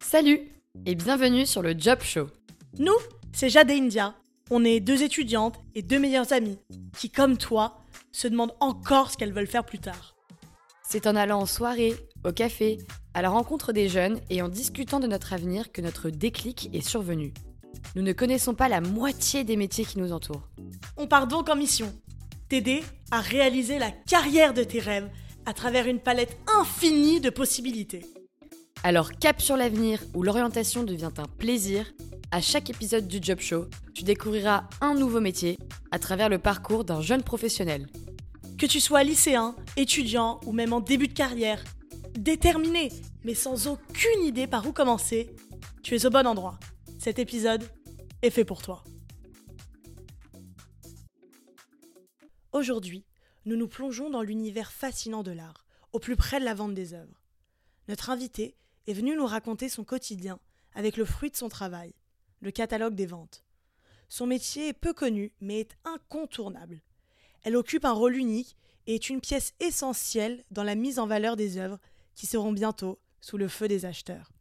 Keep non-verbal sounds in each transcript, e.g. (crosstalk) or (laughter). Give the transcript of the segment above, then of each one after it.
Salut et bienvenue sur le Job Show. Nous, c'est Jade et India. On est deux étudiantes et deux meilleures amies qui, comme toi, se demandent encore ce qu'elles veulent faire plus tard. C'est en allant en soirée, au café, à la rencontre des jeunes et en discutant de notre avenir que notre déclic est survenu. Nous ne connaissons pas la moitié des métiers qui nous entourent. On part donc en mission t'aider à réaliser la carrière de tes rêves à travers une palette infinie de possibilités. Alors cap sur l'avenir où l'orientation devient un plaisir, à chaque épisode du Job Show, tu découvriras un nouveau métier à travers le parcours d'un jeune professionnel. Que tu sois lycéen, étudiant ou même en début de carrière, déterminé mais sans aucune idée par où commencer, tu es au bon endroit. Cet épisode est fait pour toi. Aujourd'hui, nous nous plongeons dans l'univers fascinant de l'art, au plus près de la vente des œuvres. Notre invité est venu nous raconter son quotidien avec le fruit de son travail, le catalogue des ventes. Son métier est peu connu, mais est incontournable. Elle occupe un rôle unique et est une pièce essentielle dans la mise en valeur des œuvres qui seront bientôt sous le feu des acheteurs.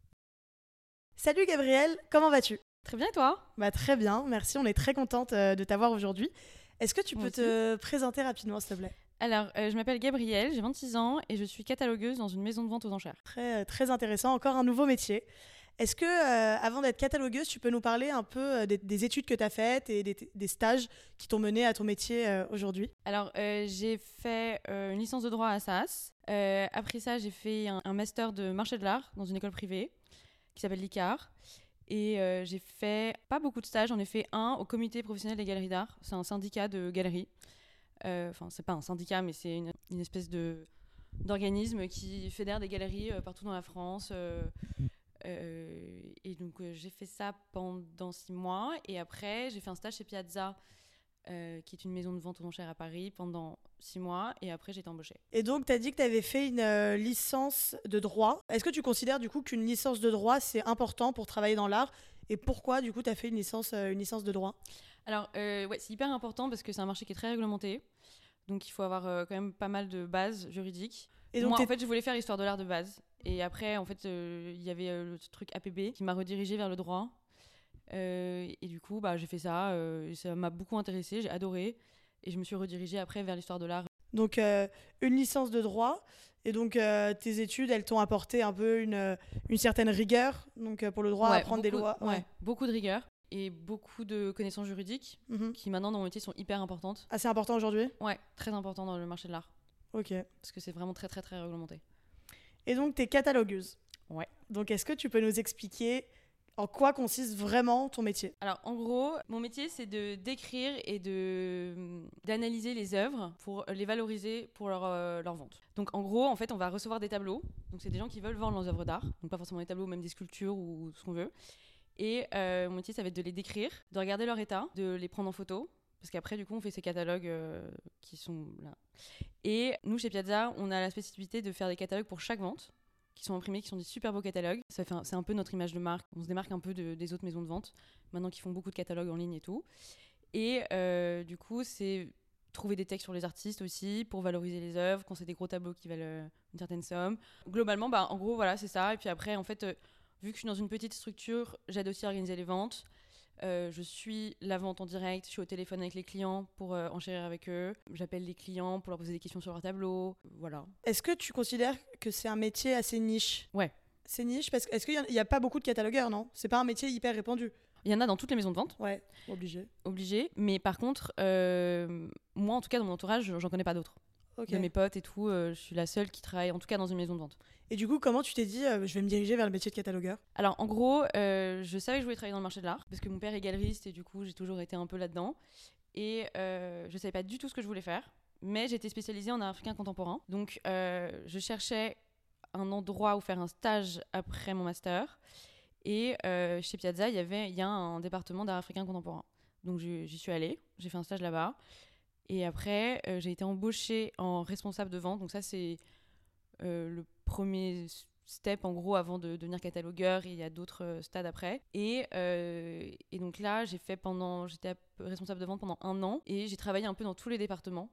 Salut Gabrielle, comment vas-tu? Très bien, toi? Bah, Très bien, merci, on est très contente euh, de t'avoir aujourd'hui. Est-ce que tu peux te présenter rapidement, s'il te plaît? Alors, euh, je m'appelle Gabrielle, j'ai 26 ans et je suis catalogueuse dans une maison de vente aux enchères. Très, euh, très intéressant, encore un nouveau métier. Est-ce que, euh, avant d'être catalogueuse, tu peux nous parler un peu des, études que tu as faites et des, stages qui t'ont mené à ton métier aujourd'hui? Alors, j'ai fait une licence de droit à SAS. après ça, j'ai fait un, un, master de marché de l'art dans une école privée qui s'appelle l'ICAR. Et euh, j'ai fait pas beaucoup de stages, j'en ai fait un au comité professionnel des galeries d'art. C'est un syndicat de galeries. Euh, enfin, c'est pas un syndicat, mais c'est une, espèce d'organisme qui fédère des galeries euh, partout dans la France. et donc j'ai fait ça pendant six mois. Et après, j'ai fait un stage chez Piazza euh, qui est une maison de vente aux enchères à Paris pendant six mois et après j'ai été embauchée. Et donc tu as dit que tu avais fait une euh, licence de droit. Est-ce que tu considères du coup qu'une licence de droit c'est important pour travailler dans l'art? Et pourquoi du coup tu as fait une licence, euh, une licence de droit? Alors ouais, c'est hyper important parce que c'est un marché qui est très réglementé. Donc il faut avoir quand même pas mal de bases juridiques. Et donc Moi en fait je voulais faire histoire de l'art de base. Et après en fait il y avait le truc APB qui m'a redirigé vers le droit. Euh, et du coup, bah, j'ai fait ça. Euh, ça m'a beaucoup intéressé, j'ai adoré. Et je me suis redirigée après vers l'histoire de l'art. Donc, euh, une licence de droit. Et donc, tes études, elles t'ont apporté un peu une, une certaine rigueur donc, pour le droit, à apprendre des lois. Ouais. beaucoup de rigueur et beaucoup de connaissances juridiques mhm. qui maintenant dans mon métier sont hyper importantes. Assez important aujourd'hui? Ouais, très important dans le marché de l'art. Ok. Parce que c'est vraiment très très très réglementé. Et donc, tu es catalogueuse? Ouais. Donc, est-ce que tu peux nous expliquer en quoi consiste vraiment ton métier? Alors en gros, mon métier c'est de d'écrire et de d'analyser les œuvres pour les valoriser pour leur, euh, leur vente. Donc en gros, en fait, on va recevoir des tableaux. Donc c'est des gens qui veulent vendre leurs œuvres d'art, donc pas forcément des tableaux, même des sculptures ou ce qu'on veut. Et euh, mon métier ça va être de les décrire, de regarder leur état, de les prendre en photo. Parce qu'après, du coup, on fait ces catalogues euh, qui sont là. Et nous, chez Piazza, on a la spécificité de faire des catalogues pour chaque vente qui sont imprimés, qui sont des super beaux catalogues. C'est un peu notre image de marque. On se démarque un peu des autres maisons de vente, maintenant qu'ils font beaucoup de catalogues en ligne et tout. Et euh, du coup, c'est trouver des textes sur les artistes aussi pour valoriser les œuvres, quand c'est des gros tableaux qui valent euh, une certaine somme. Globalement, bah, en gros, voilà, c'est ça. Et puis après, en fait, euh, vu que je suis dans une petite structure, j'aide aussi à organiser les ventes. Euh, je suis la vente en direct, je suis au téléphone avec les clients pour euh, enchérir avec eux. J'appelle les clients pour leur poser des questions sur leur tableau. Voilà. Est-ce que tu considères que c'est un métier assez niche? Ouais. C'est niche parce que est-ce qu'il n'y a, pas beaucoup de catalogueurs, non? C'est pas un métier hyper répandu. Il y en a dans toutes les maisons de vente. Ouais, obligé. Obligé. Mais par contre, euh, moi en tout cas dans mon entourage, j'en connais pas d'autres. De mes potes et tout, je suis la seule qui travaille en tout cas dans une maison de vente. Et du coup, comment tu t'es dit, euh, je vais me diriger vers le métier de catalogueur? Alors, en gros, euh, je savais que je voulais travailler dans le marché de l'art, parce que mon père est galeriste et du coup, j'ai toujours été un peu là-dedans. Et euh, je savais pas du tout ce que je voulais faire, mais j'étais spécialisée en art africain contemporain. Donc, euh, je cherchais un endroit où faire un stage après mon master. Et chez Piazza, il y avait, il y a un département d'art africain contemporain. Donc, j'y suis allée, j'ai fait un stage là-bas. Et après, j'ai été embauchée en responsable de vente. Donc, ça, c'est le premier step en gros avant de devenir catalogueur et il y a d'autres euh, stades après et, euh, et donc là j'ai fait pendant j'étais responsable de vente pendant un an et j'ai travaillé un peu dans tous les départements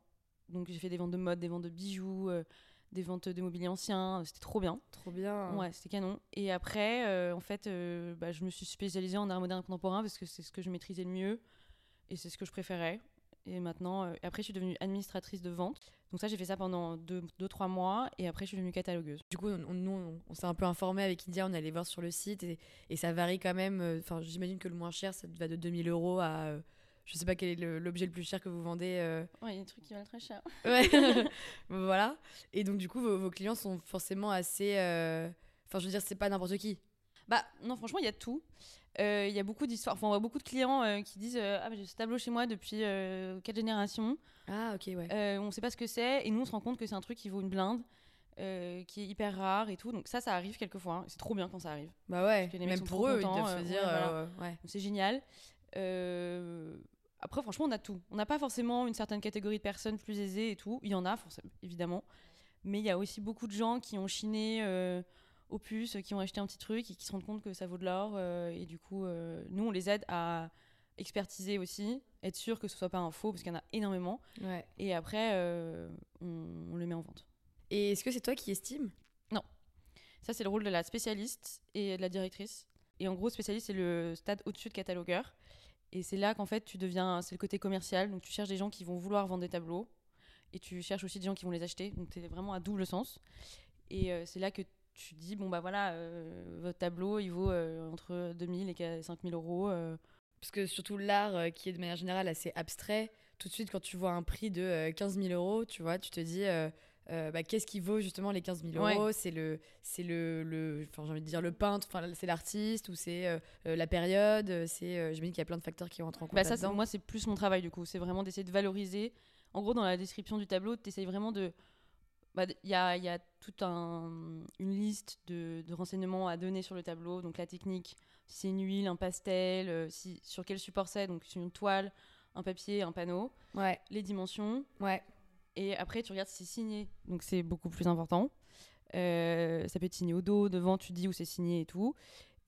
donc j'ai fait des ventes de mode des ventes de bijoux euh, des ventes de mobilier ancien. C'était trop bien. Trop bien. Ouais, c'était canon. Et après, euh, en fait, euh, bah, je me suis spécialisée en art moderne contemporain parce que c'est ce que je maîtrisais le mieux et c'est ce que je préférais. Et maintenant, euh, après, je suis devenue administratrice de vente. Donc ça, j'ai fait ça pendant 2-3 mois et après, je suis devenue catalogueuse. Du coup, on, nous, on, on s'est un peu informé avec Idia, on allait voir sur le site et, et ça varie quand même. euh, Enfin, j'imagine que le moins cher, ça va de 2000 euros à. euh, je sais pas quel est le- l'objet le plus cher que vous vendez. euh, Ouais, il y a des trucs qui valent très cher. (laughs) Ouais. (laughs) voilà. Et donc, du coup, vos, vos clients sont forcément assez. euh, Enfin, je veux dire, c'est pas n'importe qui. Bah non, franchement, il y a tout. Euh, Il y a beaucoup d'histoires. Enfin, on voit beaucoup de clients euh, qui disent euh, Ah, mais j'ai ce tableau chez moi depuis quatre générations. Ah, ok, ouais. On sait pas ce que c'est. Et nous, on se rend compte que c'est un truc qui vaut une blinde, qui est hyper rare et tout. Donc, ça, ça arrive quelquefois. hein. C'est trop bien quand ça arrive. bah ouais. Même pour eux, ils contents, doivent se dire. ouais, voilà. ouais. Donc, c'est génial. Après, franchement, on a tout. On n'a pas forcément une certaine catégorie de personnes plus aisées et tout. Il y en a, forcément, évidemment. Mais il y a aussi beaucoup de gens qui ont chiné aux puces, qui ont acheté un petit truc et qui se rendent compte que ça vaut de l'or. euh, et du coup, euh, nous, on les aide à expertiser aussi, être sûr que ce soit pas un faux, parce qu'il y en a énormément. Ouais. Et après, euh, on, on le met en vente. Et est-ce que c'est toi qui estimes? Ça, c'est le rôle de la spécialiste et de la directrice. Et en gros, spécialiste, c'est le stade au-dessus de catalogueur. Et c'est là qu'en fait, tu deviens. C'est le côté commercial. Donc, tu cherches des gens qui vont vouloir vendre des tableaux. Et tu cherches aussi des gens qui vont les acheter. Donc, tu es vraiment à double sens. Et euh, c'est là que tu dis bon, bah voilà, euh, votre tableau, il vaut euh, entre 2000 et 5000 euros. euh. Parce que surtout l'art, euh, qui est de manière générale assez abstrait, tout de suite, quand tu vois un prix de euh, 15 000 euros, tu vois, tu te dis. euh, bah, qu'est-ce qui vaut justement les 15 000 euros? C'est le, c'est le, j'ai envie de dire le peintre, enfin c'est l'artiste ou c'est euh, la période. euh, C'est, j'imagine qu'il y a plein de facteurs qui rentrent en compte Bah, ça, moi, c'est plus mon travail du coup. C'est vraiment d'essayer de valoriser. En gros, dans la description du tableau, tu essayes vraiment de. Bah, y, a, il y a toute un, une liste de, de renseignements à donner sur le tableau. Donc, la technique, si c'est une huile, un pastel, euh, si, sur quel support c'est, donc sur une toile, un papier, un panneau, Ouais, les dimensions. ouais. Et après, tu regardes si c'est signé. Donc, c'est beaucoup plus important. Euh, ça peut être signé au dos, devant, tu dis où c'est signé et tout.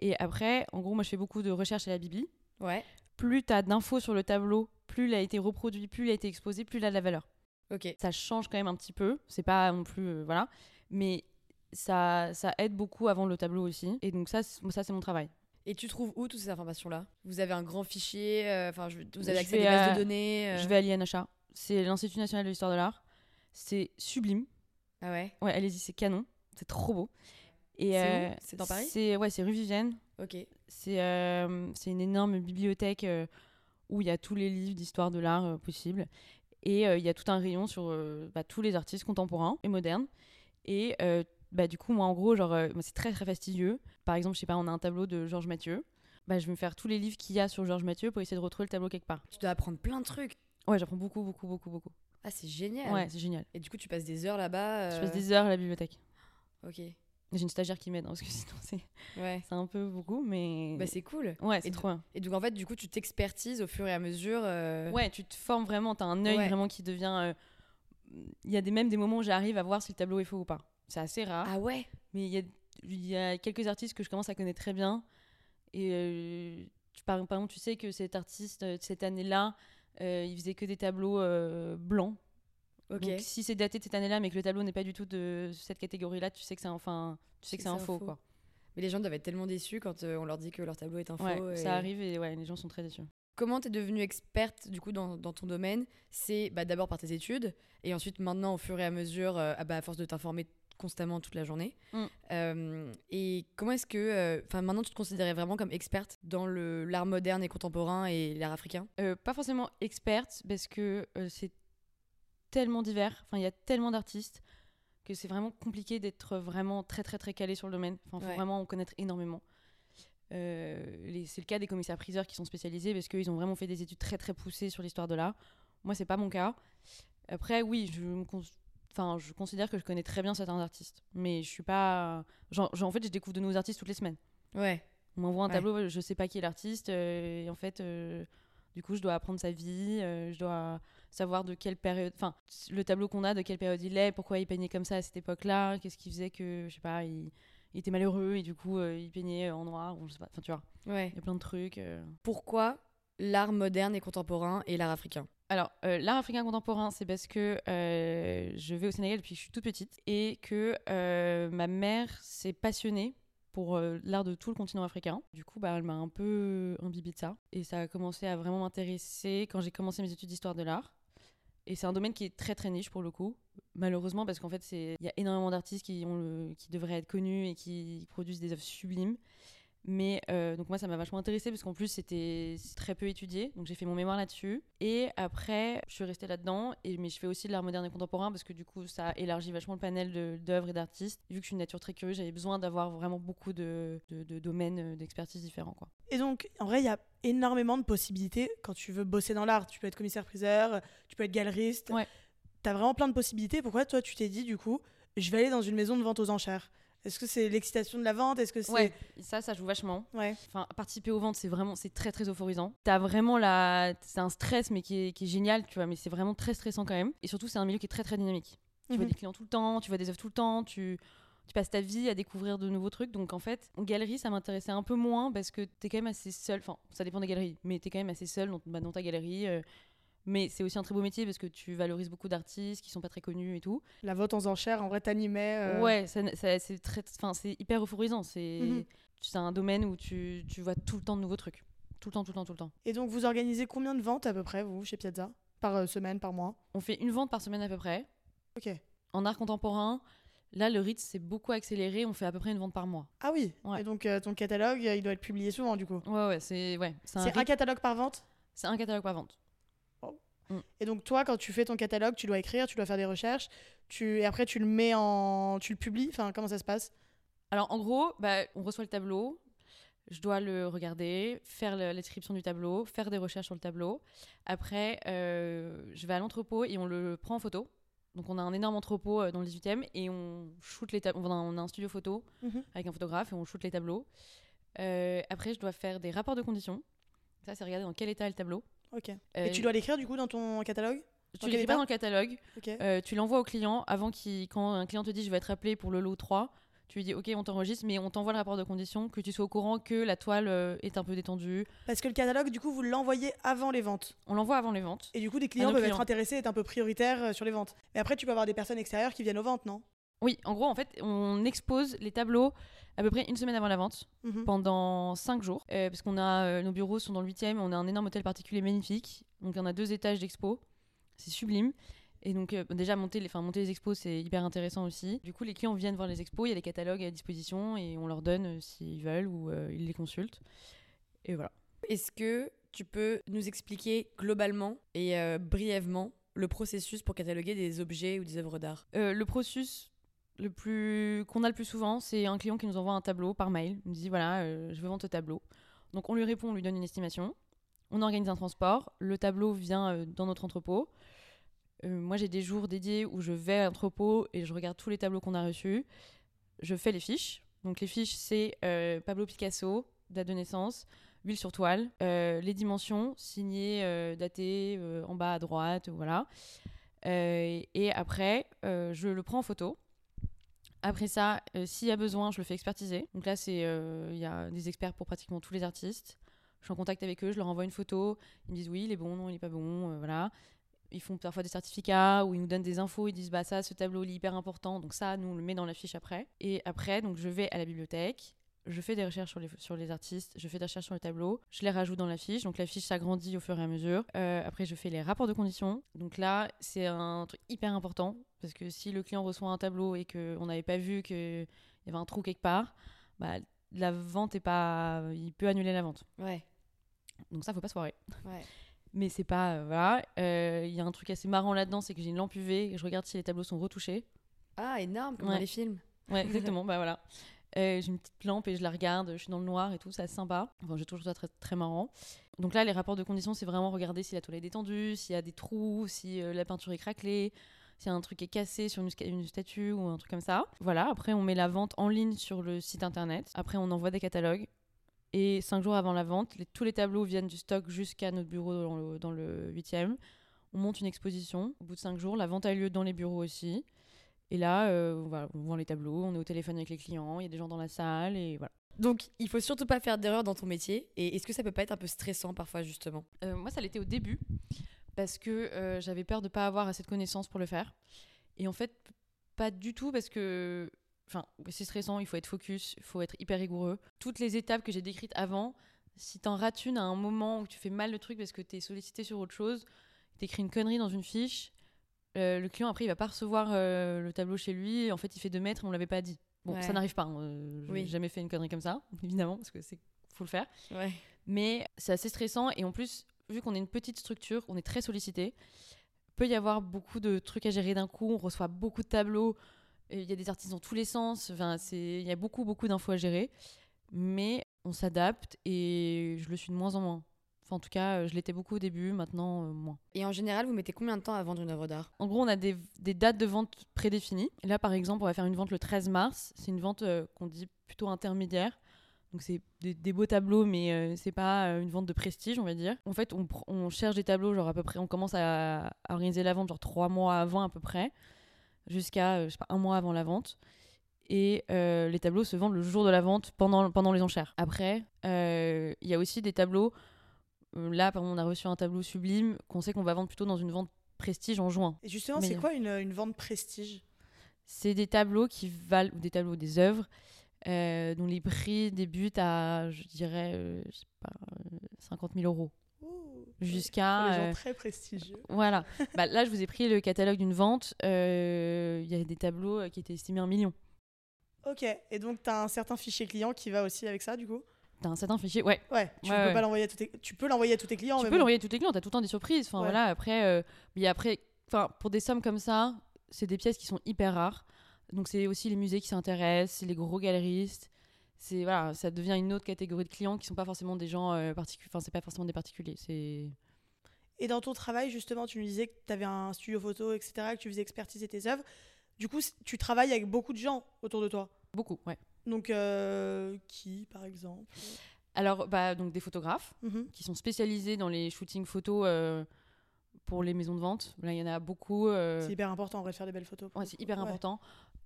Et après, en gros, moi, je fais beaucoup de recherches à la Bibi Ouais, plus tu as d'infos sur le tableau, plus il a été reproduit, plus il a été exposé, plus il a de la valeur. Ok. Ça change quand même un petit peu, c'est pas non plus. euh, voilà. Mais ça, ça aide beaucoup avant le tableau aussi. Et donc, ça, c'est- ça c'est mon travail. Et tu trouves où toutes ces informations-là? Vous avez un grand fichier, euh, enfin, vous avez accès à des bases de données euh, Je vais à l'INHA, c'est l'Institut national de l'histoire de l'art. C'est sublime. Ah ouais? Ouais, allez-y, c'est canon. C'est trop beau. Et C'est où? C'est dans Paris? C'est ouais, c'est rue Vivienne. Ok. C'est une énorme bibliothèque où il y a tous les livres d'histoire de l'art possibles. Et euh, il y a tout un rayon sur euh, bah, tous les artistes contemporains et modernes. Et euh, bah, du coup, moi, en gros, genre, c'est très, très fastidieux. Par exemple, je sais pas, on a un tableau de Georges Mathieu. Bah, je vais me faire tous les livres qu'il y a sur Georges Mathieu pour essayer de retrouver le tableau quelque part. Tu dois apprendre plein de trucs. Ouais, j'apprends beaucoup, beaucoup, beaucoup, beaucoup. Ah, c'est génial. Ouais, c'est génial. Et du coup, tu passes des heures là-bas. Je passe des heures à la bibliothèque. Ok. J'ai une stagiaire qui m'aide, hein, parce que (laughs) sinon, c'est Ouais. un peu beaucoup, mais. Bah, c'est cool. ouais, c'est trop bien. Et donc, en fait, du coup, tu t'expertises au fur et à mesure. euh, Ouais, tu te formes vraiment, tu as un œil Ouais. vraiment qui devient. euh, Il y a des, même des moments où j'arrive à voir si le tableau est faux ou pas. C'est assez rare, Ah ouais? Mais il y a, il y a quelques artistes que je commence à connaître très bien. Et euh, tu, par, par exemple, tu sais que cet artiste, cette année-là, il faisait que des tableaux blancs. Donc, si c'est daté de cette année-là, mais que le tableau n'est pas du tout de cette catégorie-là, tu sais que c'est enfin, tu sais que c'est un faux, quoi. Mais les gens doivent être tellement déçus quand euh, on leur dit que leur tableau est un faux. Ouais, et- ça arrive et ouais, les gens sont très déçus. Comment t'es devenue experte du coup dans, dans ton domaine? C'est bah, d'abord par tes études et ensuite maintenant au fur et à mesure, euh, ah bah, à force de t'informer constamment toute la journée. Mm. Euh, et comment est-ce que, euh, enfin maintenant tu te considérais vraiment comme experte dans l'art moderne et contemporain et l'art africain? Euh, pas forcément experte parce que c'est tellement divers, enfin il y a tellement d'artistes que c'est vraiment compliqué d'être vraiment très très très calé sur le domaine. Enfin, faut Ouais. vraiment en connaître énormément. Euh, c'est le cas des commissaires priseurs qui sont spécialisés parce qu'ils ont vraiment fait des études très très poussées sur l'histoire de l'art. Moi, c'est pas mon cas. Après, oui, je me cons- Enfin, je considère que je connais très bien certains artistes, mais je suis pas. genre- genre, en fait, je découvre de nouveaux artistes toutes les semaines. Ouais. On m'envoie un Ouais. tableau, je sais pas qui est l'artiste, euh, et en fait, euh, du coup, je dois apprendre sa vie, euh, je dois savoir de quelle période, enfin, le tableau qu'on a, de quelle période il est, pourquoi il peignait comme ça à cette époque-là, qu'est-ce qui faisait que, je sais pas, il, il était malheureux et du coup, euh, il peignait en noir, ou je sais pas, enfin, tu vois, Ouais. il y a plein de trucs. euh. Pourquoi l'art moderne et contemporain et l'art africain? Alors, euh, l'art africain contemporain, c'est parce que euh, je vais au Sénégal depuis que je suis toute petite et que euh, ma mère s'est passionnée pour l'art de tout le continent africain. Du coup, bah, elle m'a un peu imbibée de ça. Et ça a commencé à vraiment m'intéresser quand j'ai commencé mes études d'histoire de l'art. Et c'est un domaine qui est très très niche pour le coup, malheureusement, parce qu'en fait, il y a énormément d'artistes qui, qui devraient être connus et qui produisent des œuvres sublimes. Mais euh, donc moi, ça m'a vachement intéressée parce qu'en plus, c'était très peu étudié. Donc j'ai fait mon mémoire là-dessus. Et après, je suis restée là-dedans. Et, mais je fais aussi de l'art moderne et contemporain parce que du coup, ça élargit vachement le panel d'œuvres et d'artistes. Vu que je suis une nature très curieuse, j'avais besoin d'avoir vraiment beaucoup de, de, domaines euh, d'expertise différents. Quoi. Et donc, en vrai, il y a énormément de possibilités quand tu veux bosser dans l'art. Tu peux être commissaire-priseur, tu peux être galeriste. Ouais. Tu as vraiment plein de possibilités. Pourquoi toi, tu t'es dit, du coup, je vais aller dans une maison de vente aux enchères? Est-ce que c'est l'excitation de la vente? Est-ce que c'est ouais, ça, ça joue vachement. Ouais. Enfin, participer aux ventes, c'est vraiment, c'est très très euphorisant. T'as vraiment la, c'est un stress mais qui est, qui est génial, tu vois. Mais c'est vraiment très stressant quand même. Et surtout, c'est un milieu qui est très très dynamique. Tu vois mhm. des clients tout le temps, tu vois des œuvres tout le temps, tu tu passes ta vie à découvrir de nouveaux trucs. Donc en fait, en galerie, ça m'intéressait un peu moins parce que t'es quand même assez seul. Enfin, ça dépend des galeries, mais t'es quand même assez seul dans, bah, dans ta galerie. Euh, mais c'est aussi un très beau métier parce que tu valorises beaucoup d'artistes qui sont pas très connus et tout. La vote en enchères, en vrai, t'animais. Euh... Ouais, c'est très, enfin, c'est hyper euphorisant. C'est mhm. un domaine où tu, tu vois tout le temps de nouveaux trucs. Tout le temps, tout le temps, tout le temps. Et donc, vous organisez combien de ventes à peu près, vous, chez Piazza? Par euh, semaine, par mois? On fait une vente par semaine à peu près. Ok. En art contemporain, là, le rythme s'est beaucoup accéléré. On fait à peu près une vente par mois. Ah oui? Et donc, euh, ton catalogue, il doit être publié souvent, du coup? Ouais, ouais, c'est ouais, un, un catalogue par vente? C'est un catalogue par vente. Mm. Et donc toi, quand tu fais ton catalogue, tu dois écrire, tu dois faire des recherches, tu... et après tu le mets en, tu le publies. Enfin, comment ça se passe? Alors en gros, bah, on reçoit le tableau. Je dois le regarder, faire la description du tableau, faire des recherches sur le tableau. Après, euh, je vais à l'entrepôt et on le prend en photo. Donc on a un énorme entrepôt euh, dans le 18e et on shoot les tableaux. On a un studio photo mhm. avec un photographe et on shoot les tableaux. Euh, après, je dois faire des rapports de conditions. Ça, c'est regarder dans quel état est le tableau. Ok. et tu dois l'écrire du coup dans ton catalogue Tu l'écris pas dans le catalogue. Euh, tu l'envoies au client avant qu'il, quand un client te dit je vais être appelé pour le lot 3. Tu lui dis ok on t'enregistre mais on t'envoie le rapport de conditions que tu sois au courant que la toile euh, est un peu détendue. Parce que le catalogue du coup vous l'envoyez avant les ventes. On l'envoie avant les ventes. Et du coup des clients peuvent être intéressés, être un peu prioritaires euh, sur les ventes. Mais après tu peux avoir des personnes extérieures qui viennent aux ventes non? Oui en gros en fait on expose les tableaux à peu près une semaine avant la vente, mhm. pendant cinq jours, euh, parce qu'on a euh, nos bureaux sont dans le 8e, on a un énorme hôtel particulier magnifique, donc on a deux étages d'expo, c'est sublime. Et donc euh, déjà monter les, monter les expos c'est hyper intéressant aussi. Du coup les clients viennent voir les expos, il y a les catalogues à disposition et on leur donne s'ils veulent ou ils les consultent. Et voilà. Est-ce que tu peux nous expliquer globalement et brièvement le processus pour cataloguer des objets ou des œuvres d'art? Le processus le plus qu'on a le plus souvent, c'est un client qui nous envoie un tableau par mail. Il nous dit voilà, euh, je veux vendre ce tableau. Donc on lui répond, on lui donne une estimation. On organise un transport. Le tableau vient euh, dans notre entrepôt. Euh, moi, j'ai des jours dédiés où je vais à l'entrepôt et je regarde tous les tableaux qu'on a reçus. Je fais les fiches. Donc les fiches, c'est Pablo Picasso, date de naissance, huile sur toile, les dimensions, signées, datées, en bas à droite, voilà. et après, je le prends en photo après ça, euh, s'il y a besoin, je le fais expertiser. Donc là, c'est euh, il y a des experts pour pratiquement tous les artistes. Je suis en contact avec eux, je leur envoie une photo. Ils me disent oui, il est bon, non, il est pas bon, euh, voilà. Ils font parfois des certificats ou ils nous donnent des infos. Ils disent bah ça, ce tableau est hyper important. Donc ça, nous on le met dans la fiche après. Et après, donc je vais à la bibliothèque je fais des recherches sur les, sur les artistes, je fais des recherches sur le tableau, je les rajoute dans la fiche, donc la fiche s'agrandit au fur et à mesure. Après, je fais les rapports de conditions. Donc là, c'est un truc hyper important, parce que si le client reçoit un tableau et qu'on n'avait pas vu qu'il y avait un trou quelque part, bah, la vente est pas. Il peut annuler la vente. Ouais. Donc ça, faut pas se foirer. Ouais. Mais c'est pas. Euh, voilà. Euh, il y a un truc assez marrant là-dedans, c'est que j'ai une lampe UV et je regarde si les tableaux sont retouchés. Ah, énorme, comme dans les films. Ouais, (laughs) exactement. bah voilà. Euh, j'ai une petite lampe et je la regarde, je suis dans le noir et tout, c'est sympa. Enfin, j'ai toujours ça très, très marrant. Donc là, les rapports de conditions, c'est vraiment regarder si la toile est détendue, s'il y a des trous, si la peinture est craquelée, a un truc est cassé sur une, une, statue ou un truc comme ça. Voilà, après, on met la vente en ligne sur le site internet. Après, on envoie des catalogues. Et cinq jours avant la vente, tous les tableaux viennent du stock jusqu'à notre bureau dans le, dans le 8e. On monte une exposition. Au bout de cinq jours, la vente a lieu dans les bureaux aussi. Et là, euh, on vend les tableaux, on est au téléphone avec les clients, il y a des gens dans la salle et voilà. Donc, il faut surtout pas faire d'erreur dans ton métier. Et est-ce que ça peut pas être un peu stressant parfois, justement? Euh, moi, ça l'était au début parce que euh, j'avais peur de pas avoir assez de connaissances pour le faire. Et en fait, pas du tout parce que, enfin, c'est stressant. Il faut être focus, il faut être hyper rigoureux. Toutes les étapes que j'ai décrites avant, si t'en rates une à un moment où tu fais mal le truc parce que t'es sollicité sur autre chose, t'écris une connerie dans une fiche, euh, le client après il va pas recevoir euh, le tableau chez lui. En fait, il fait deux mètres, on l'avait pas dit. Bon, Ouais. ça n'arrive pas. hein, euh, j'ai Oui. jamais fait une connerie comme ça, (laughs) évidemment, parce que c'est faut le faire. Ouais. Mais c'est assez stressant et en plus, vu qu'on est une petite structure, on est très sollicité. Peut y avoir beaucoup de trucs à gérer d'un coup, on reçoit beaucoup de tableaux, il y a des artistes dans tous les sens, enfin, il y a beaucoup, beaucoup d'infos à gérer. Mais on s'adapte et je le suis de moins en moins. Enfin, en tout cas, je l'étais beaucoup au début, maintenant euh, moins. Et en général, vous mettez combien de temps à vendre une œuvre d'art? En gros, on a des, des dates de vente prédéfinies. Là, par exemple, on va faire une vente le 13 mars. C'est une vente euh, qu'on dit plutôt intermédiaire. Donc, c'est des, des beaux tableaux, mais euh, c'est pas euh, une vente de prestige, on va dire. En fait, on, cherche des tableaux, genre à peu près, on commence à, à organiser la vente, genre trois mois avant à peu près, jusqu'à, euh, je sais pas, un mois avant la vente. Et euh, les tableaux se vendent le jour de la vente pendant, pendant les enchères. Après, euh, il y a aussi des tableaux. Là, par exemple, on a reçu un tableau sublime qu'on sait qu'on va vendre plutôt dans une vente prestige en juin. Et justement, c'est quoi une, une vente prestige? C'est des tableaux qui valent, ou des tableaux, des œuvres, euh, dont les prix débutent à, je dirais, euh, je sais pas, euh, 50 000 euros. Jusqu'à. gens euh, très prestigieux. (laughs) voilà. (laughs) bah, là, je vous ai pris le catalogue d'une vente. euh, Il y a des tableaux euh, qui étaient estimés à un million. Ok, et donc tu as un certain fichier client qui va aussi avec ça, du coup? T'as un certain fichier. Ouais. Ouais, tu Ouais, peux ouais. pas l'envoyer à tous tes... Tu peux l'envoyer à tous tes clients, tu peux l'envoyer à tous tes clients. T'as tout le temps des surprises. Enfin, Ouais. voilà. Après, euh, mais après, enfin, pour des sommes comme ça, c'est des pièces qui sont hyper rares. Donc, c'est aussi les musées qui s'intéressent, c'est les gros galeristes. C'est voilà, ça devient une autre catégorie de clients qui sont pas forcément des gens euh, particuliers. Enfin, c'est pas forcément des particuliers. C'est Et dans ton travail, justement, tu nous disais que tu avais un studio photo, etc., que tu faisais expertiser tes œuvres. Du coup, tu travailles avec beaucoup de gens autour de toi. beaucoup, ouais. Donc, euh, qui, par exemple? Alors, bah, donc des photographes Mhm. qui sont spécialisés dans les shootings photos euh, pour les maisons de vente. Là, il y en a beaucoup. euh, C'est hyper important en vrai de faire des belles photos. Ouais, c'est hyper Ouais. important.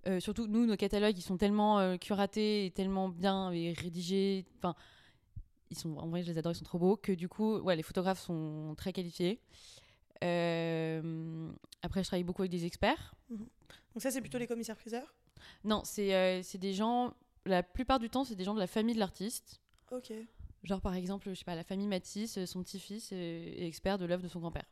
Euh, surtout, nous, nos catalogues, ils sont tellement euh, curatés et tellement bien et rédigés. Enfin, ils sont, en vrai, je les adore, ils sont trop beaux. Que du coup, ouais, les photographes sont très qualifiés. Euh, après, je travaille beaucoup avec des experts. Donc, ça, c'est plutôt les commissaires-priseurs? Non, c'est euh, des gens, la plupart du temps, c'est des gens de la famille de l'artiste. Ok. Genre, par exemple, je sais pas, la famille Matisse, euh, son petit-fils est expert de l'œuvre de son grand-père.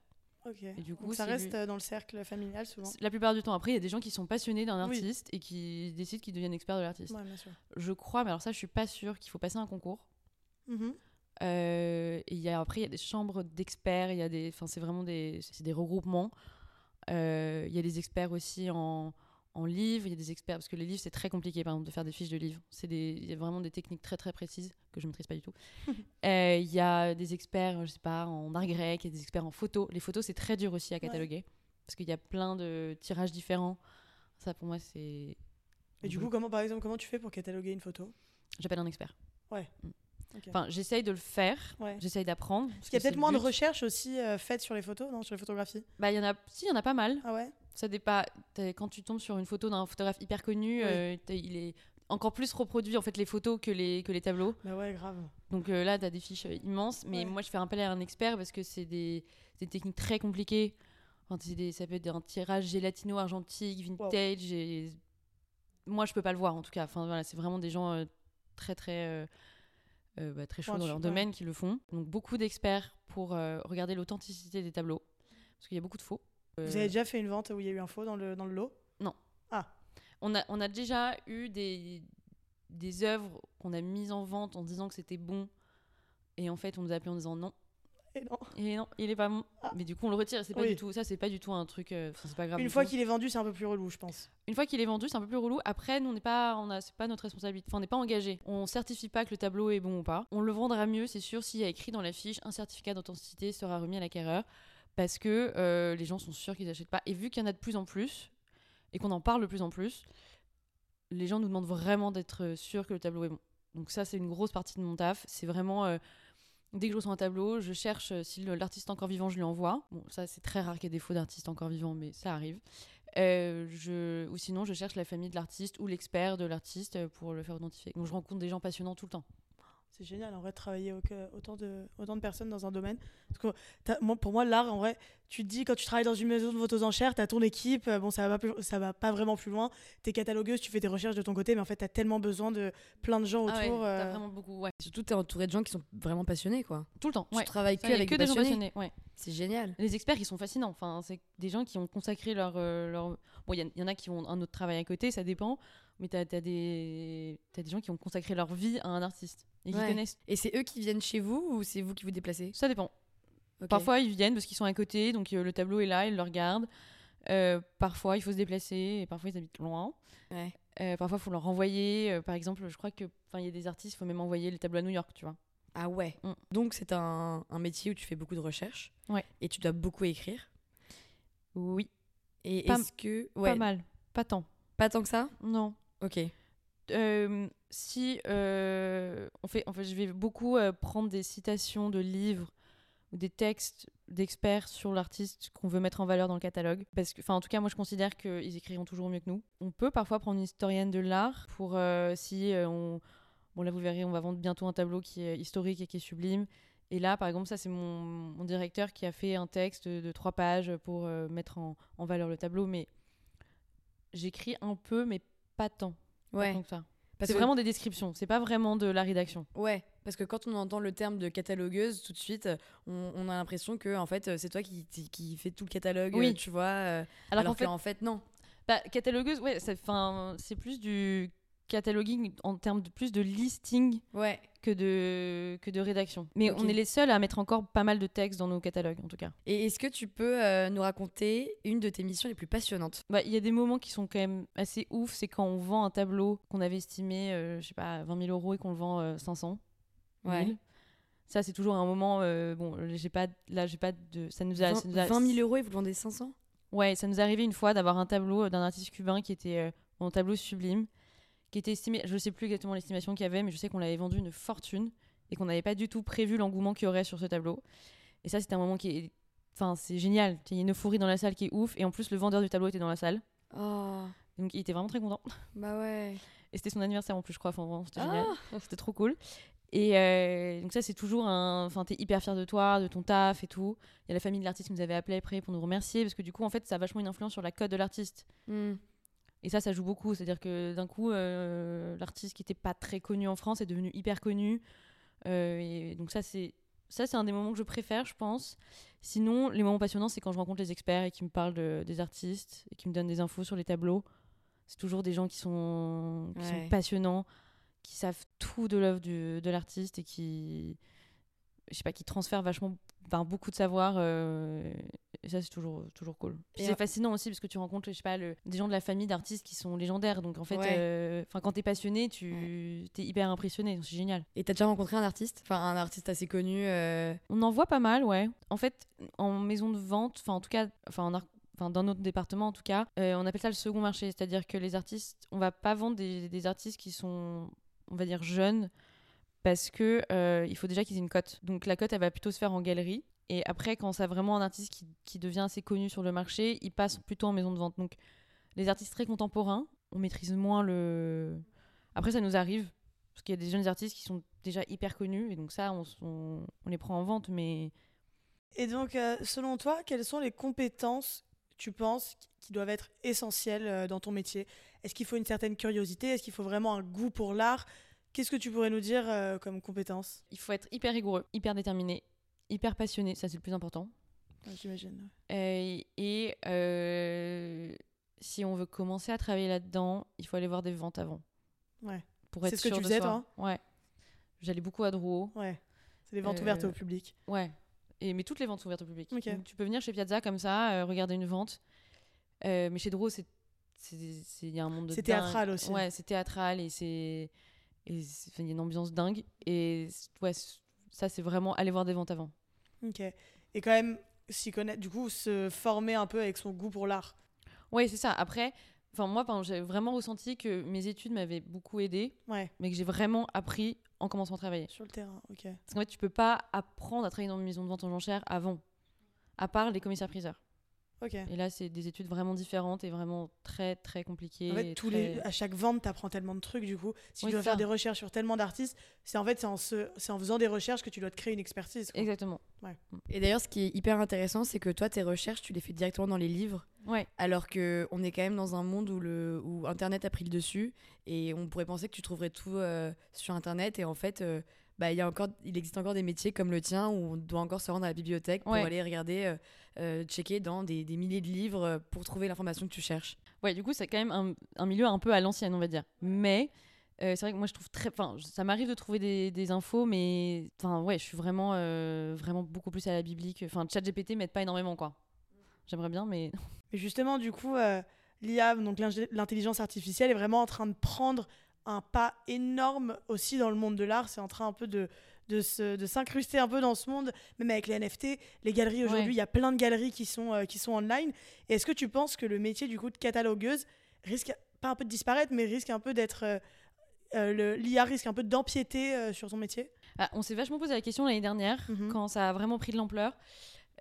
Ok. Et du coup, Donc, ça reste lui- dans le cercle familial souvent. La plupart du temps. Après, il y a des gens qui sont passionnés d'un Oui. artiste et qui décident qu'ils deviennent experts de l'artiste. Ouais, bien sûr. Je crois, mais alors ça, je suis pas sûre qu'il faut passer un concours. Mhm. Euh, et il y a, après, il y a des chambres d'experts, il y a des, enfin, c'est vraiment des, c'est des regroupements. Euh, Il y a des experts aussi en, en livres, il y a des experts, parce que les livres, c'est très compliqué, par exemple, de faire des fiches de livres. C'est des, il y a vraiment des techniques très, très précises que je maîtrise pas du tout. (laughs) Euh, Il y a des experts, je sais pas, en art grec, il y a des experts en photo. Les photos, c'est très dur aussi à cataloguer, parce qu'il y a plein de tirages différents. Ça, pour moi, c'est... Et du coup, comment, par exemple, comment tu fais pour cataloguer une photo? J'appelle un expert. Ouais. Mm. Enfin, j'essaye de le faire, Ouais. j'essaye d'apprendre. Parce qu'il y a peut-être moins de recherches aussi euh, faites sur les photos, non? Sur les photographies Bah, il y en a, si, il y en a pas mal. Ah ouais? Ça dépend. Quand tu tombes sur une photo d'un photographe hyper connu, Oui. euh, il est encore plus reproduit en fait les photos que les que les tableaux. Bah ouais, grave. Donc euh, là, tu as des fiches euh, immenses. Mais Ouais. moi, je fais appel à un expert parce que c'est des, des techniques très compliquées. Enfin, c'est des- ça peut être un tirage gélatino argentique, vintage. et- Moi, je peux pas le voir en tout cas. Enfin, voilà, c'est vraiment des gens euh, très très bah, très chauds dans leur domaine qui le font. Donc beaucoup d'experts pour regarder l'authenticité des tableaux parce qu'il y a beaucoup de faux. Vous Euh, avez déjà fait une vente où il y a eu un faux dans le, dans le lot? On a, on a déjà eu des, des œuvres qu'on a mises en vente en disant que c'était bon. Et en fait, on nous a appelé en disant non. Et non. Et non, il est pas bon. Ah. Mais du coup, on le retire. C'est pas Oui. du tout. Ça, c'est pas du tout un truc. euh, c'est pas grave. Une fois qu'il est vendu, c'est un peu plus relou, je pense. Une fois qu'il est vendu, c'est un peu plus relou. Après, nous, on n'est pas, on a, c'est pas notre responsabilité. Enfin, on n'est pas engagé. On certifie pas que le tableau est bon ou pas. On le vendra mieux, c'est sûr, s'il y a écrit dans la fiche un certificat d'authenticité sera remis à l'acquéreur, parce que euh, les gens sont sûrs qu'ils n'achètent pas. Et vu qu'il y en a de plus en plus et qu'on en parle de plus en plus, les gens nous demandent vraiment d'être sûrs que le tableau est bon. Donc ça, c'est une grosse partie de mon taf. C'est vraiment euh, dès que je reçois un tableau, je cherche euh, si l'artiste encore vivant, je lui envoie. Bon, ça, c'est très rare qu'il y ait des faux d'artistes encore vivants, mais ça arrive. Euh, ou sinon, je cherche la famille de l'artiste ou l'expert de l'artiste euh, pour le faire identifier. Donc, je rencontre des gens passionnants tout le temps. C'est génial, en vrai, travailler autant de, autant de personnes dans un domaine. Parce que pour moi, l'art, en vrai, tu te dis, quand tu travailles dans une maison de vente aux enchères, tu as ton équipe, euh, bon, ça va, pas plus- ça va pas vraiment plus loin. Tu es catalogueuse, tu fais tes recherches de ton côté, mais en fait, tu as tellement besoin de plein de gens Ah ouais, autour. t'as euh, vraiment beaucoup. Ouais. Surtout, t'es entouré de gens qui sont vraiment passionnés, quoi. Tout le temps. Tu Ouais. travailles Ça, que avec que des des gens passionnés. passionnés. Ouais. C'est génial. Les experts, ils sont fascinants. Enfin, c'est des gens qui ont consacré leur. euh, leur... Bon, il y, en- il y en a qui ont un autre travail à côté, ça dépend. Mais tu as, des... t'as des gens qui ont consacré leur vie à un artiste et qui Ouais. connaissent. Et c'est eux qui viennent chez vous ou c'est vous qui vous déplacez? Ça dépend. Parfois, ils viennent parce qu'ils sont à côté, donc euh, le tableau est là, ils le regardent. Euh, parfois, il faut se déplacer et parfois, ils habitent loin. Ouais. Euh, parfois, il faut leur renvoyer. par exemple, je crois que, il y a des artistes, il faut même envoyer le tableau à New York, tu vois. Ah ouais. Mm. Donc c'est un, un métier où tu fais beaucoup de recherches. Ouais. Et tu dois beaucoup écrire. Oui, Et Pas- est-ce que ouais, pas mal, pas tant. pas tant que ça? Non. Ok. Euh, si euh, on fait, en fait, je vais beaucoup euh, prendre des citations de livres ou des textes d'experts sur l'artiste qu'on veut mettre en valeur dans le catalogue. Parce que, enfin, en tout cas, moi, je considère qu'ils écriront toujours mieux que nous. On peut parfois prendre une historienne de l'art pour euh, si euh, on, bon là, vous verrez, on va vendre bientôt un tableau qui est historique et qui est sublime. Et là, par exemple, ça, c'est mon, mon directeur qui a fait un texte de, trois pages pour euh, mettre en, en valeur le tableau. Mais j'écris un peu, mais pas tant. Pas Ouais. tant que ça. Parce C'est que- vraiment des descriptions, c'est pas vraiment de la rédaction. Ouais, parce que quand on entend le terme de catalogueuse, tout de suite, on, on a l'impression que en fait, c'est toi qui, qui- qui fais tout le catalogue, Oui. tu vois. euh, Alors, alors qu'en fait, qu'en fait, non. bah, catalogueuse, ouais, c'est plus du cataloguing en termes de plus de listing Ouais. que de, que de rédaction. Mais on est les seuls à mettre encore pas mal de textes dans nos catalogues, en tout cas. Et est-ce que tu peux euh, nous raconter une de tes missions les plus passionnantes? Bah, Il y a des moments qui sont quand même assez ouf, c'est quand on vend un tableau qu'on avait estimé, euh, je sais pas, 20 000 euros et qu'on le vend euh, 500 Ouais. 1000. Ça, c'est toujours un moment. euh, bon, j'ai pas, là, j'ai pas de. Ça nous a. 20, ça nous a- 20 000 euros et vous le vendez 500 Ouais, ça nous est arrivé une fois d'avoir un tableau d'un artiste cubain qui était euh, un tableau sublime, qui était estimé, je sais plus exactement l'estimation qu'il y avait, mais je sais qu'on l'avait vendu une fortune et qu'on n'avait pas du tout prévu l'engouement qu'il y aurait sur ce tableau. Et ça, c'était un moment qui est. Enfin, c'est génial. Il y a une euphorie dans la salle qui est ouf. Et en plus, le vendeur du tableau était dans la salle. Oh, Donc, il était vraiment très content. bah ouais. Et c'était son anniversaire en plus, je crois. Enfin, vraiment, c'était Ah. génial. C'était trop cool. Et euh, donc ça, c'est toujours un... Enfin, t'es hyper fier de toi, de ton taf et tout. Il y a la famille de l'artiste qui nous avait appelé après pour nous remercier, parce que du coup, en fait, ça a vachement une influence sur la cote de l'artiste. Hmm. Et ça, ça joue beaucoup. C'est-à-dire que d'un coup, euh, l'artiste qui n'était pas très connu en France est devenu hyper connu. Euh, et donc ça, c'est ça, c'est un des moments que je préfère, je pense. Sinon, les moments passionnants, c'est quand je rencontre les experts et qui me parlent de- des artistes et qui me donnent des infos sur les tableaux. C'est toujours des gens qui sont, qui sont Ouais. passionnants, qui savent tout de l'œuvre de l'artiste et qui, je sais pas, qui transfèrent vachement, ben, beaucoup de savoir. euh, et ça, c'est toujours, toujours cool. Puis c'est fascinant aussi parce que tu rencontres, je sais pas, le- des gens de la famille d'artistes qui sont légendaires. Donc en fait, Ouais. euh, enfin, quand t'es passionné, tu es hyper impressionné. C'est génial. Et t'as déjà rencontré un artiste? Enfin, un artiste assez connu euh, On en voit pas mal, ouais. En fait, en maison de vente, enfin en tout cas, enfin en enfin, dans notre département en tout cas, euh, on appelle ça le second marché, c'est-à-dire que les artistes, on va pas vendre des, des artistes qui sont, on va dire jeunes, parce que euh, il faut déjà qu'ils aient une cote. Donc la cote, elle va plutôt se faire en galerie. Et après, quand a vraiment un artiste qui, qui devient assez connu sur le marché, il passe plutôt en maison de vente. Donc les artistes très contemporains, on maîtrise moins le. Après, ça nous arrive parce qu'il y a des jeunes artistes qui sont déjà hyper connus et donc ça, on, on- on les prend en vente, mais Et donc, euh, selon toi, quelles sont les compétences, tu penses, qui- doivent être essentielles euh, dans ton métier? Est-ce qu'il faut une certaine curiosité? Est-ce qu'il faut vraiment un goût pour l'art? Qu'est-ce que tu pourrais nous dire euh, comme compétences? Il faut être hyper rigoureux, hyper déterminé, hyper passionné, ça c'est le plus important. Ouais, J'imagine. Euh, et euh, si on veut commencer à travailler là-dedans, il faut aller voir des ventes avant. Ouais. Pour C'est ce que tu faisais, toi? Ouais. J'allais beaucoup à Drouot. Ouais. C'est des ventes Euh, ouvertes au public. Ouais. Et, mais toutes les ventes sont ouvertes au public. Donc, tu peux venir chez Piazza comme ça, euh, regarder une vente. Euh, mais chez Drouot, c'est il y a un monde de C'est théâtral aussi. Ouais, c'est théâtral et c'est il y a une ambiance dingue et ouais, ça c'est vraiment aller voir des ventes avant. Ok. Et quand même, s'y connaître, du coup, se former un peu avec son goût pour l'art. Ouais, c'est ça. Après, enfin moi, j'ai vraiment ressenti que mes études m'avaient beaucoup aidé, Ouais. mais que j'ai vraiment appris en commençant à travailler. Sur le terrain, ok. Parce qu'en fait, tu peux pas apprendre à travailler dans une maison de vente aux enchères avant, à part les commissaires priseurs. Ok. Et là, c'est des études vraiment différentes et vraiment très, très compliquées. En fait, et tous très- les, à chaque vente, tu apprends tellement de trucs, du coup. Si Oui, tu dois faire ça. des recherches sur tellement d'artistes, c'est en fait, c'est en, se- c'est en faisant des recherches que tu dois te créer une expertise. quoi. Exactement. Et d'ailleurs, ce qui est hyper intéressant, c'est que toi, tes recherches, tu les fais directement dans les livres. Ouais. Alors que on est quand même dans un monde où, le, où Internet a pris le dessus et on pourrait penser que tu trouverais tout euh, sur Internet et en fait, euh, bah, il, y a encore, il existe encore des métiers comme le tien où on doit encore se rendre à la bibliothèque pour Ouais. aller regarder, euh, euh, checker dans des, des milliers de livres euh, pour trouver l'information que tu cherches. Ouais, du coup, c'est quand même un, un milieu un peu à l'ancienne, on va dire. Mais euh, c'est vrai que moi, je trouve très. Enfin, ça m'arrive de trouver des, des infos, mais. Enfin, ouais, je suis vraiment, euh, vraiment beaucoup plus à la biblique. Enfin, ChatGPT m'aide pas énormément, quoi. J'aimerais bien, mais. Mais justement, du coup, euh, l'IA, donc l'intelligence artificielle, est vraiment en train de prendre un pas énorme aussi dans le monde de l'art. C'est en train un peu de, de, se- de s'incruster un peu dans ce monde, même avec les NFT. Les galeries aujourd'hui, Ouais. il y a plein de galeries qui sont, euh, qui sont online. Et est-ce que tu penses que le métier du coup de catalogueuse risque, pas un peu de disparaître, mais risque un peu d'être. euh, euh, le- L'IA risque un peu d'empiéter sur ton métier? Ah, on s'est vachement posé la question l'année dernière, Mhm. quand ça a vraiment pris de l'ampleur.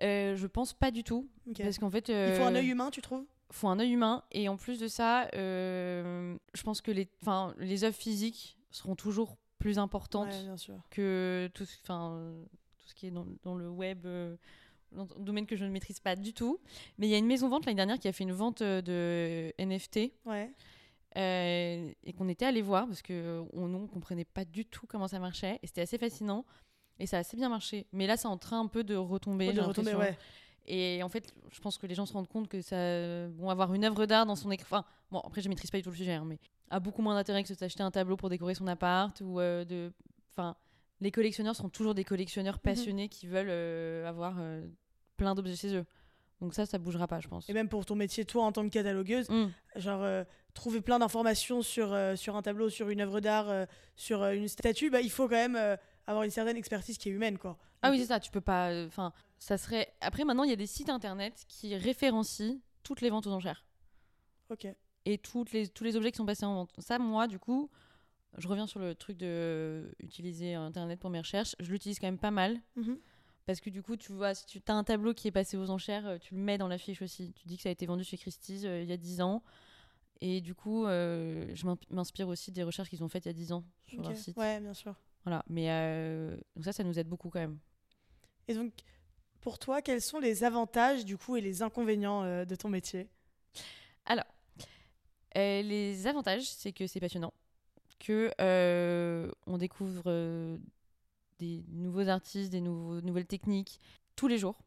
Je pense pas du tout. Parce qu'en fait. Il faut un œil humain, tu trouves? Faut un œil humain et en plus de ça, euh, je pense que les, enfin, les œuvres physiques seront toujours plus importantes Ouais, bien sûr. que tout, ce- enfin, tout ce qui est dans, dans le web, euh, dans un domaine que je ne maîtrise pas du tout. Mais il y a une maison vente l'année dernière qui a fait une vente euh, de NFT Ouais. euh, et qu'on était allé voir parce que on ne comprenait pas du tout comment ça marchait et c'était assez fascinant et ça a assez bien marché. Mais là, c'est en train un peu de retomber. de retomber, ouais. Et en fait, je pense que les gens se rendent compte que ça, bon, avoir une œuvre d'art dans son écran. Enfin, bon, après, je maîtrise pas du tout le sujet, hein, mais a beaucoup moins d'intérêt que de s'acheter un tableau pour décorer son appart ou euh, de. Enfin, les collectionneurs seront toujours des collectionneurs Mhm. passionnés qui veulent euh, avoir euh, plein d'objets chez eux. Donc ça, ça bougera pas, je pense. Et même pour ton métier, toi, en tant que catalogueuse, Mm. genre euh, trouver plein d'informations sur, euh, sur un tableau, sur une œuvre d'art, euh, sur euh, une statue, bah, il faut quand même euh, avoir une certaine expertise qui est humaine, quoi. Ah oui, c'est ça, tu peux pas. Enfin, ça serait. Après, maintenant, il y a des sites internet qui référencient toutes les ventes aux enchères. Ok. et toutes les, tous les objets qui sont passés en vente. Ça, moi, du coup, je reviens sur le truc de utiliser Internet pour mes recherches. Je l'utilise quand même pas mal. Mhm. Parce que du coup, tu vois, si tu as un tableau qui est passé aux enchères, euh, tu le mets dans la fiche aussi. Tu dis que ça a été vendu chez Christie's euh, il y a 10 ans. Et du coup, euh, je m'in- m'inspire aussi des recherches qu'ils ont faites il y a 10 ans sur Ok. leur site. Ouais, bien sûr. Voilà. Mais euh, donc ça, ça nous aide beaucoup quand même. Et donc, pour toi, quels sont les avantages, du coup, et les inconvénients euh, de ton métier? Euh, les avantages, c'est que c'est passionnant, que euh, on découvre euh, des nouveaux artistes, des nouveaux, nouvelles techniques tous les jours.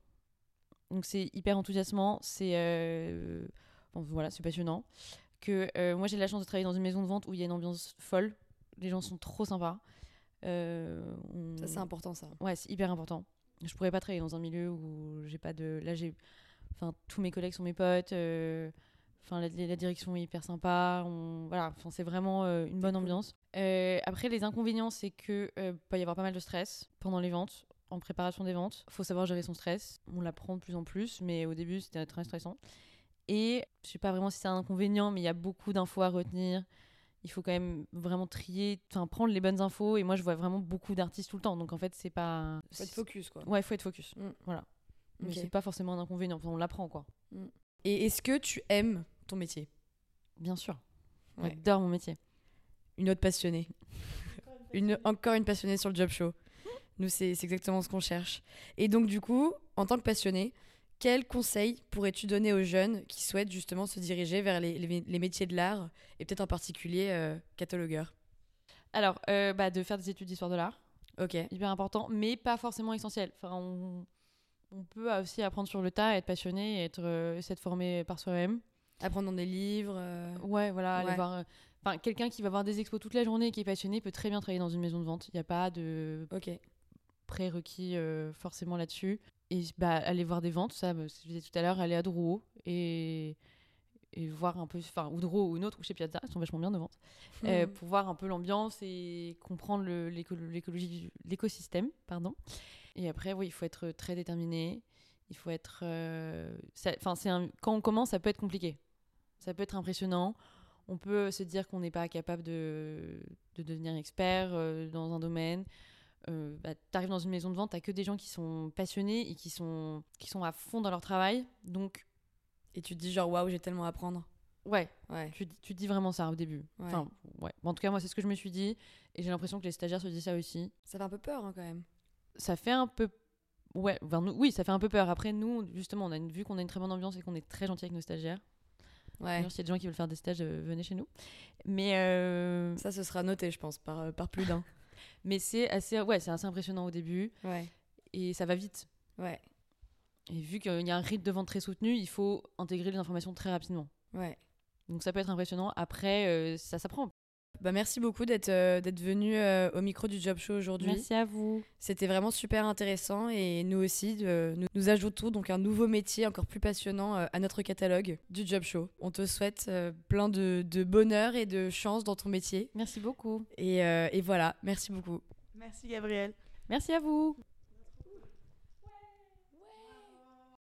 Donc c'est hyper enthousiasmant, c'est euh, bon, voilà, c'est passionnant. Que euh, moi j'ai la chance de travailler dans une maison de vente où il y a une ambiance folle, les gens sont trop sympas. Euh, on- Ça, c'est important, ça. Ouais, c'est hyper important. Je pourrais pas travailler dans un milieu où j'ai pas de. Là, j'ai. Enfin, tous mes collègues sont mes potes. euh, Enfin, la, la direction est hyper sympa. On... Voilà, enfin, c'est vraiment euh, une bonne ambiance. Euh, après, les inconvénients, c'est que euh, peut y avoir pas mal de stress pendant les ventes, en préparation des ventes. Faut savoir gérer son stress. On l'apprend de plus en plus, mais au début, c'était très stressant. Et je sais pas vraiment si c'est un inconvénient, mais il y a beaucoup d'infos à retenir. Il faut quand même vraiment trier, enfin prendre les bonnes infos. Et moi, je vois vraiment beaucoup d'artistes tout le temps. Donc en fait, c'est pas. Faut être focus, quoi. Ouais, faut être focus. Mm. Voilà. Mais c'est pas forcément un inconvénient. On l'apprend, quoi. Et est-ce que tu aimes ton métier? Bien sûr. Ouais. J'adore mon métier. Une autre passionnée. (laughs) une, encore une passionnée sur le job show. Nous, c'est c'est exactement ce qu'on cherche. Et donc, du coup, en tant que passionnée, quels conseils pourrais-tu donner aux jeunes qui souhaitent justement se diriger vers les, les- les métiers de l'art et peut-être en particulier euh, catalogueur? Alors, euh, bah, de faire des études d'histoire de l'art, Ok. hyper important, mais pas forcément essentiel. Enfin, on, on peut aussi apprendre sur le tas, être passionné, et être, euh, s'être formé par soi-même. Apprendre dans des livres. euh, Ouais, voilà, aller voir. euh, Enfin, quelqu'un qui va voir des expos toute la journée et qui est passionné peut très bien travailler dans une maison de vente. Il n'y a pas de Ok. prérequis euh, forcément là-dessus. Et bah, aller voir des ventes, ça, bah, je disais tout à l'heure, aller à Drouot et, et voir un peu, enfin, ou Drouot ou une autre, ou chez Piazza, ils sont vachement bien de vente, euh, Mhm. pour voir un peu l'ambiance et comprendre l'écologie, l'écosystème, pardon. Et après, oui, il faut être très déterminé. Il faut être, euh, ça- enfin, c'est un- quand on commence, ça peut être compliqué. Ça peut être impressionnant. On peut se dire qu'on n'est pas capable de, de devenir expert euh, dans un domaine. Euh, bah, tu arrives dans une maison de vente, tu que des gens qui sont passionnés et qui sont, qui sont à fond dans leur travail. Donc, Et tu te dis genre waouh, j'ai tellement à apprendre. Ouais, Ouais. tu, tu dis vraiment ça au début. Ouais. Enfin, ouais. Bon, en tout cas, moi, c'est ce que je me suis dit. Et j'ai l'impression que les stagiaires se disent ça aussi. Ça fait un peu peur hein, quand même. Ça fait un peu. Ouais, vers nous- oui, ça fait un peu peur. Après, nous, justement, on a une, vu qu'on a une très bonne ambiance et qu'on est très gentil avec nos stagiaires. Ouais. S'il y a des gens qui veulent faire des stages, euh, venez chez nous. Mais, euh, Ça, ce sera noté, je pense, par, euh, par plus d'un. (laughs) mais c'est assez, ouais, c'est assez impressionnant au début. ouais. Et ça va vite. Ouais. Et vu qu'il y a un rythme de vente très soutenu, il faut intégrer les informations très rapidement. Ouais. Donc ça peut être impressionnant. Après, euh, ça s'apprend. Bah, merci beaucoup d'être euh, d'être venu euh, au micro du Job Show aujourd'hui. Merci à vous. C'était vraiment super intéressant et nous aussi, euh, nous, nous ajoutons donc un nouveau métier encore plus passionnant euh, à notre catalogue du Job Show. On te souhaite euh, plein de, de bonheur et de chance dans ton métier. Merci beaucoup. Et, euh, et voilà, merci beaucoup. Merci Gabriel. Merci à vous.